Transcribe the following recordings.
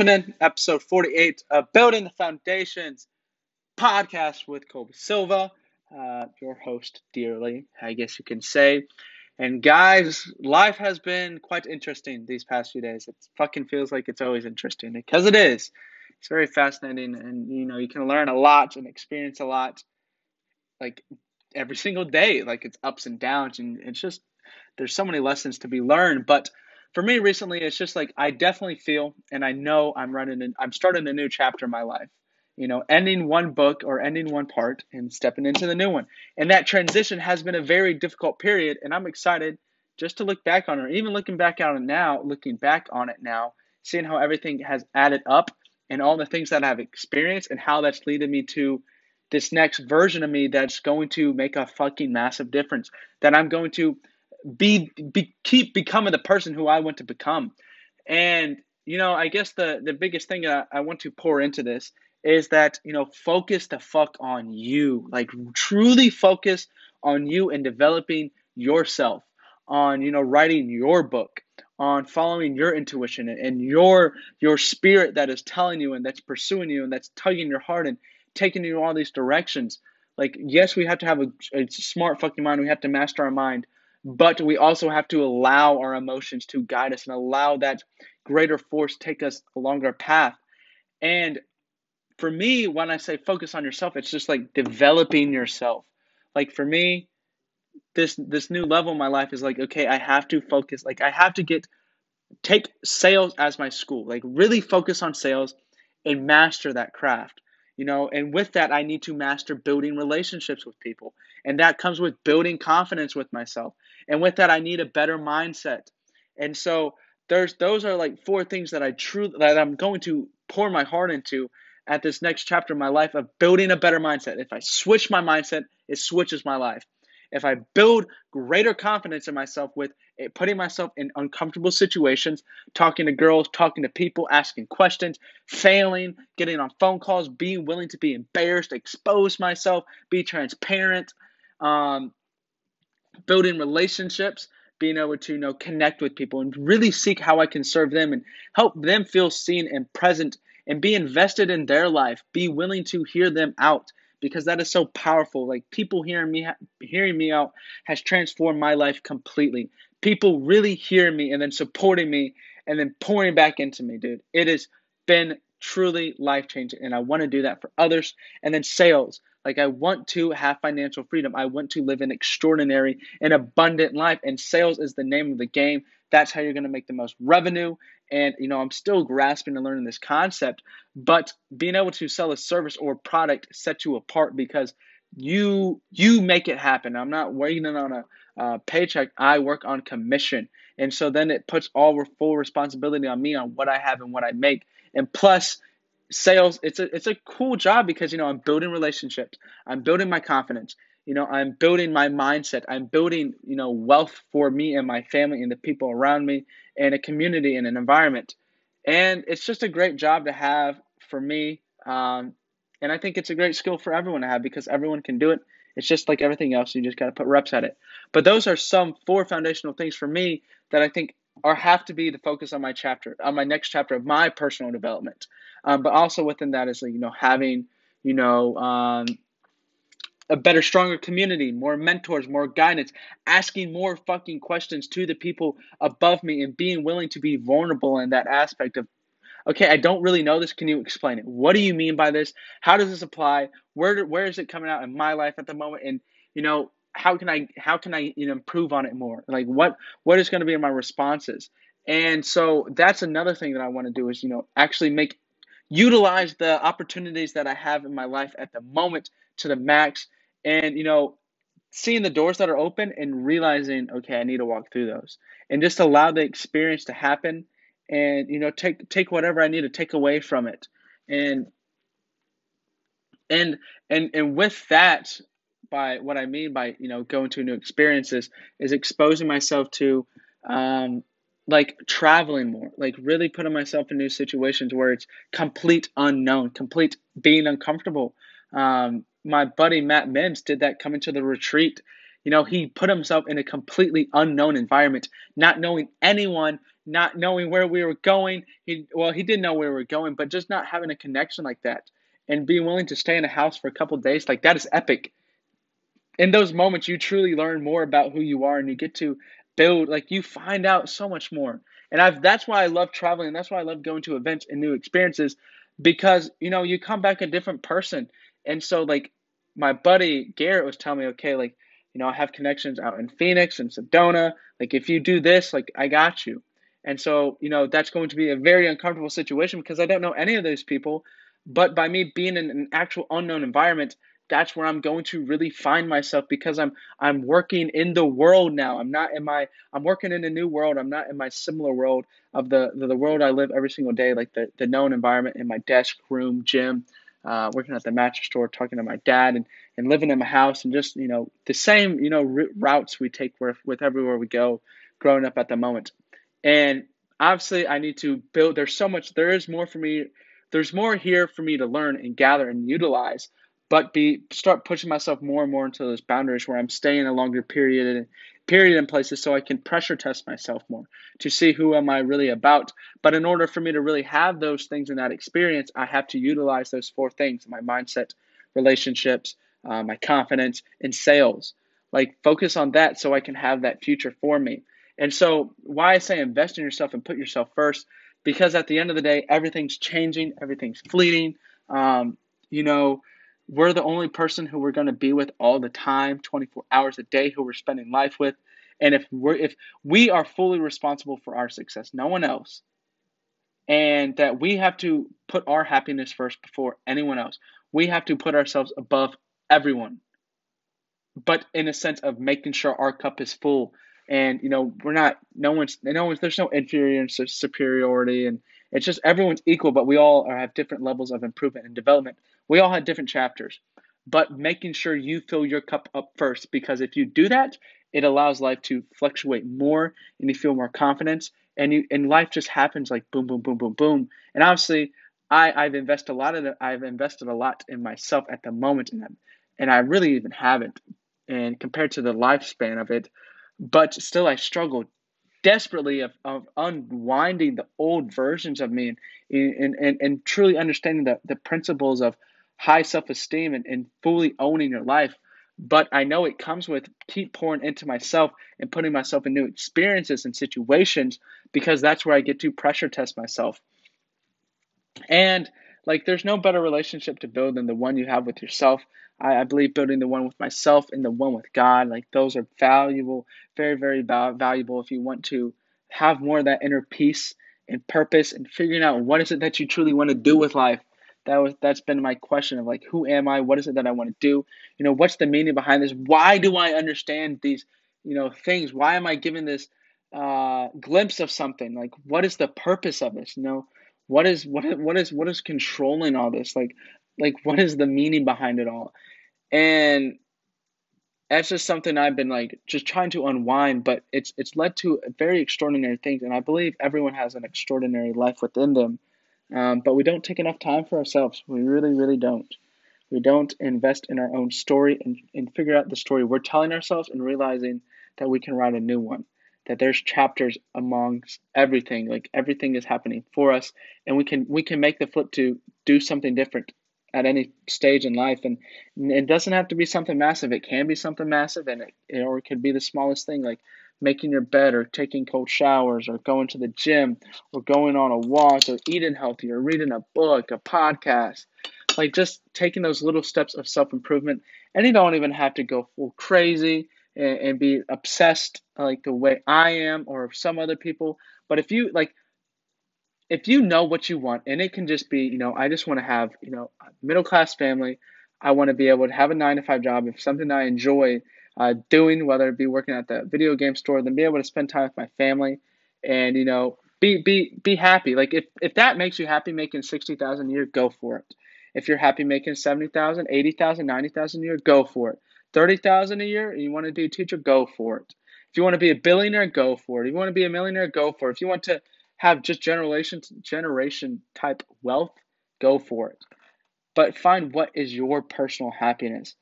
episode 48 of Building the Foundations podcast with Colby Silva, uh, your host dearly, I guess you can say. And guys, life has been quite interesting these past few days. It fucking feels like it's always interesting because it is. It's very fascinating, and you know you can learn a lot and experience a lot, like every single day. Like it's ups and downs, and it's just there's so many lessons to be learned. But for me recently, it's just like I definitely feel and I know I'm running and I'm starting a new chapter in my life. You know, ending one book or ending one part and stepping into the new one. And that transition has been a very difficult period, and I'm excited just to look back on it, even looking back on it now, looking back on it now, seeing how everything has added up and all the things that I've experienced and how that's leading me to this next version of me that's going to make a fucking massive difference. That I'm going to be, be keep becoming the person who I want to become. And you know, I guess the the biggest thing I, I want to pour into this is that you know focus the fuck on you, like truly focus on you and developing yourself, on you know writing your book, on following your intuition and your your spirit that is telling you and that's pursuing you and that's tugging your heart and taking you all these directions. Like yes, we have to have a, a smart fucking mind. We have to master our mind but we also have to allow our emotions to guide us and allow that greater force take us along our path. And for me, when I say focus on yourself, it's just like developing yourself. Like for me, this this new level in my life is like, okay, I have to focus. Like I have to get take sales as my school. Like really focus on sales and master that craft you know and with that i need to master building relationships with people. And that comes with building confidence with myself. And with that i need a better mindset. And so there's those are like four things that i truly that i'm going to pour my heart into at this next chapter of my life of building a better mindset. If i switch my mindset it switches my life if I build greater confidence in myself with putting myself in uncomfortable situations, talking to girls, talking to people, asking questions, failing, getting on phone calls, being willing to be embarrassed, expose myself, be transparent, um, building relationships, being able to you know connect with people and really seek how I can serve them and help them feel seen and present and be invested in their life, be willing to hear them out because that is so powerful. Like people hearing me hearing me out has transformed my life completely. People really hearing me and then supporting me and then pouring back into me, dude. It has been truly life changing and I want to do that for others. And then sales. Like I want to have financial freedom. I want to live an extraordinary and abundant life and sales is the name of the game. That's how you're going to make the most revenue. And, you know, I'm still grasping and learning this concept, but being able to sell a service or product sets you apart because you you make it happen. I'm not waiting on a uh, paycheck. I work on commission, and so then it puts all full responsibility on me on what I have and what I make. And plus, sales it's a it's a cool job because you know I'm building relationships. I'm building my confidence you know i'm building my mindset i'm building you know wealth for me and my family and the people around me and a community and an environment. And it's just a great job to have for me um, and i think it's a great skill for everyone to have because everyone can do it. It's just like everything else you just got to put reps at it. But those are some four foundational things for me that i think are have to be the focus on my chapter on my next chapter of my personal development. Um, but also within that is you know having you know um, a better, stronger community, more mentors, more guidance, asking more fucking questions to the people above me and being willing to be vulnerable in that aspect of, okay, I don't really know this. Can you explain it? What do you mean by this? How does this apply? Where, where is it coming out in my life at the moment? And, you know, how can I, how can I, you know, improve on it more? Like what, what is going to be in my responses? And so that's another thing that I want to do is, you know, actually make, utilize the opportunities that I have in my life at the moment to the max. And you know seeing the doors that are open and realizing okay i need to walk through those. And just allow the experience to happen and you know take take whatever i need to take away from it. And and and and with that by what i mean by you know going to new experiences is exposing myself to um like traveling more like really putting myself in new situations where it's complete unknown complete being uncomfortable. Um my buddy Matt Mims did that coming to the retreat. You know, he put himself in a completely unknown environment, not knowing anyone, not knowing where we were going. He well, he didn't know where we were going, but just not having a connection like that and being willing to stay in a house for a couple days, like that is epic. In those moments, you truly learn more about who you are, and you get to build. Like you find out so much more. And I've that's why I love traveling. That's why I love going to events and new experiences because you know you come back a different person. And so like my buddy Garrett was telling me, okay, like you know I have connections out in Phoenix and Sedona. Like if you do this, like I got you. And so you know that's going to be a very uncomfortable situation because I don't know any of those people. But by me being in an actual unknown environment, that's where I'm going to really find myself because I'm I'm working in the world now. I'm not in my I'm working in a new world. I'm not in my similar world of the the, the world I live every single day, like the, the known environment in my desk, room, gym, uh, working at the mattress store, talking to my dad, and, and living in my house, and just you know the same you know routes we take with with everywhere we go, growing up at the moment, and obviously I need to build. There's so much. There is more for me. There's more here for me to learn and gather and utilize but be start pushing myself more and more into those boundaries where I'm staying a longer period period in places so I can pressure test myself more to see who am I really about. But in order for me to really have those things in that experience, I have to utilize those four things: my mindset, relationships, uh, my confidence, and sales. Like focus on that so I can have that future for me. And so why I say invest in yourself and put yourself first, because at the end of the day, everything's changing, everything's fleeting. Um, you know, we're the only person who we're going to be with all the time 24 hours a day who we're spending life with. And if we're if we are fully responsible for our success no one else and that we have to put our happiness first before anyone else. We have to put ourselves above everyone but in a sense of making sure our cup is full. And you know we're not no one's no one's there's no inferior and superiority and it's just everyone's equal but we all are, have different levels of improvement and development we all had different chapters, but making sure you fill your cup up first because if you do that, it allows life to fluctuate more and you feel more confidence and you and life just happens like boom boom boom boom boom. And obviously, I I've invested a lot of the, I've invested a lot in myself at the moment and i and I really even haven't and compared to the lifespan of it, but still I struggle desperately of, of unwinding the old versions of me and, and, and, and truly understanding the, the principles of high self esteem and, and fully owning your life. But I know it comes with keep pouring into myself and putting myself in new experiences and situations because that's where I get to pressure test myself. And like, there's no better relationship to build than the one you have with yourself. I, I believe building the one with myself and the one with God, like, those are valuable, very, very valuable if you want to have more of that inner peace and purpose and figuring out what is it that you truly want to do with life that was that's been my question of like who am i? What is it that i want to do? You know what's the meaning behind this? Why do i understand these you know things? Why am i given this uh, glimpse of something? Like what is the purpose of this? You know what is what what is what is controlling all this? Like like what is the meaning behind it all? And that's just something I've been like just trying to unwind, but it's it's led to very extraordinary things, and I believe everyone has an extraordinary life within them. Um, but we don't take enough time for ourselves. We really, really don't. We don't invest in our own story and, and figure out the story we're telling ourselves and realizing that we can write a new one. That there's chapters amongst everything, like everything is happening for us, and we can we can make the flip to do something different at any stage in life, and it doesn't have to be something massive. It can be something massive, and it or it could be the smallest thing, like making your bed or taking cold showers or going to the gym or going on a walk or eating healthy or reading a book, a podcast. Like just taking those little steps of self improvement. And you don't even have to go full crazy and, and be obsessed like the way I am or some other people. But if you like, if you know what you want, and it can just be, you know, I just want to have, you know, middle class family. I want to be able to have a nine to five job. If something I enjoy, uh, doing, whether it be working at the video game store, then be able to spend time with my family, and you know, be be be happy. Like if if that makes you happy, making sixty thousand a year, go for it. If you're happy making 70,000, 80,000, 90,000 a year, go for it. 30,000 a year, and you want to be a teacher, go for it. If you want to be a billionaire, go for it. If you want to be a millionaire, go for it. If you want to have just generation generation type wealth, go for it. But find what is your personal happiness.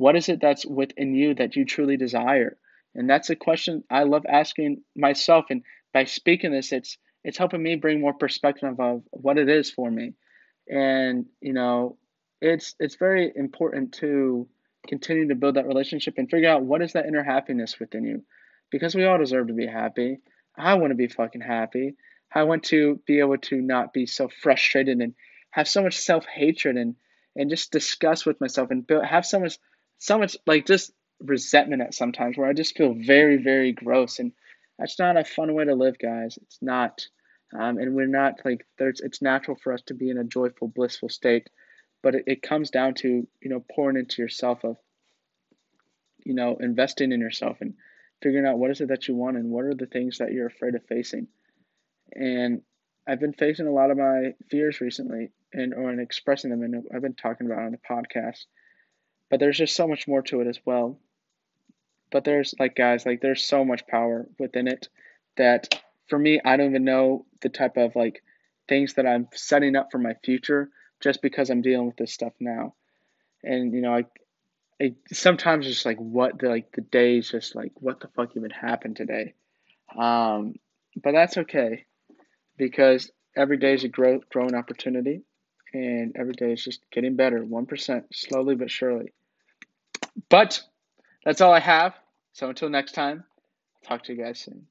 What is it that's within you that you truly desire? And that's a question I love asking myself. And by speaking this, it's it's helping me bring more perspective of what it is for me. And you know, it's it's very important to continue to build that relationship and figure out what is that inner happiness within you. Because we all deserve to be happy. I want to be fucking happy. I want to be able to not be so frustrated and have so much self hatred and and just disgust with myself and build, have so much so much like just resentment at sometimes where I just feel very very gross and that's not a fun way to live, guys. It's not, um, and we're not like there's. It's natural for us to be in a joyful, blissful state, but it, it comes down to you know pouring into yourself of, you know, investing in yourself and figuring out what is it that you want and what are the things that you're afraid of facing. And I've been facing a lot of my fears recently and or in expressing them and I've been talking about on the podcast. But there's just so much more to it as well. But there's like guys, like there's so much power within it that for me I don't even know the type of like things that I'm setting up for my future just because I'm dealing with this stuff now. And you know, I it sometimes just like what the like the days just like what the fuck even happened today. Um, but that's okay because every day is a grow, growing opportunity and every day is just getting better 1% slowly but surely but that's all i have. So until next time talk to you guys soon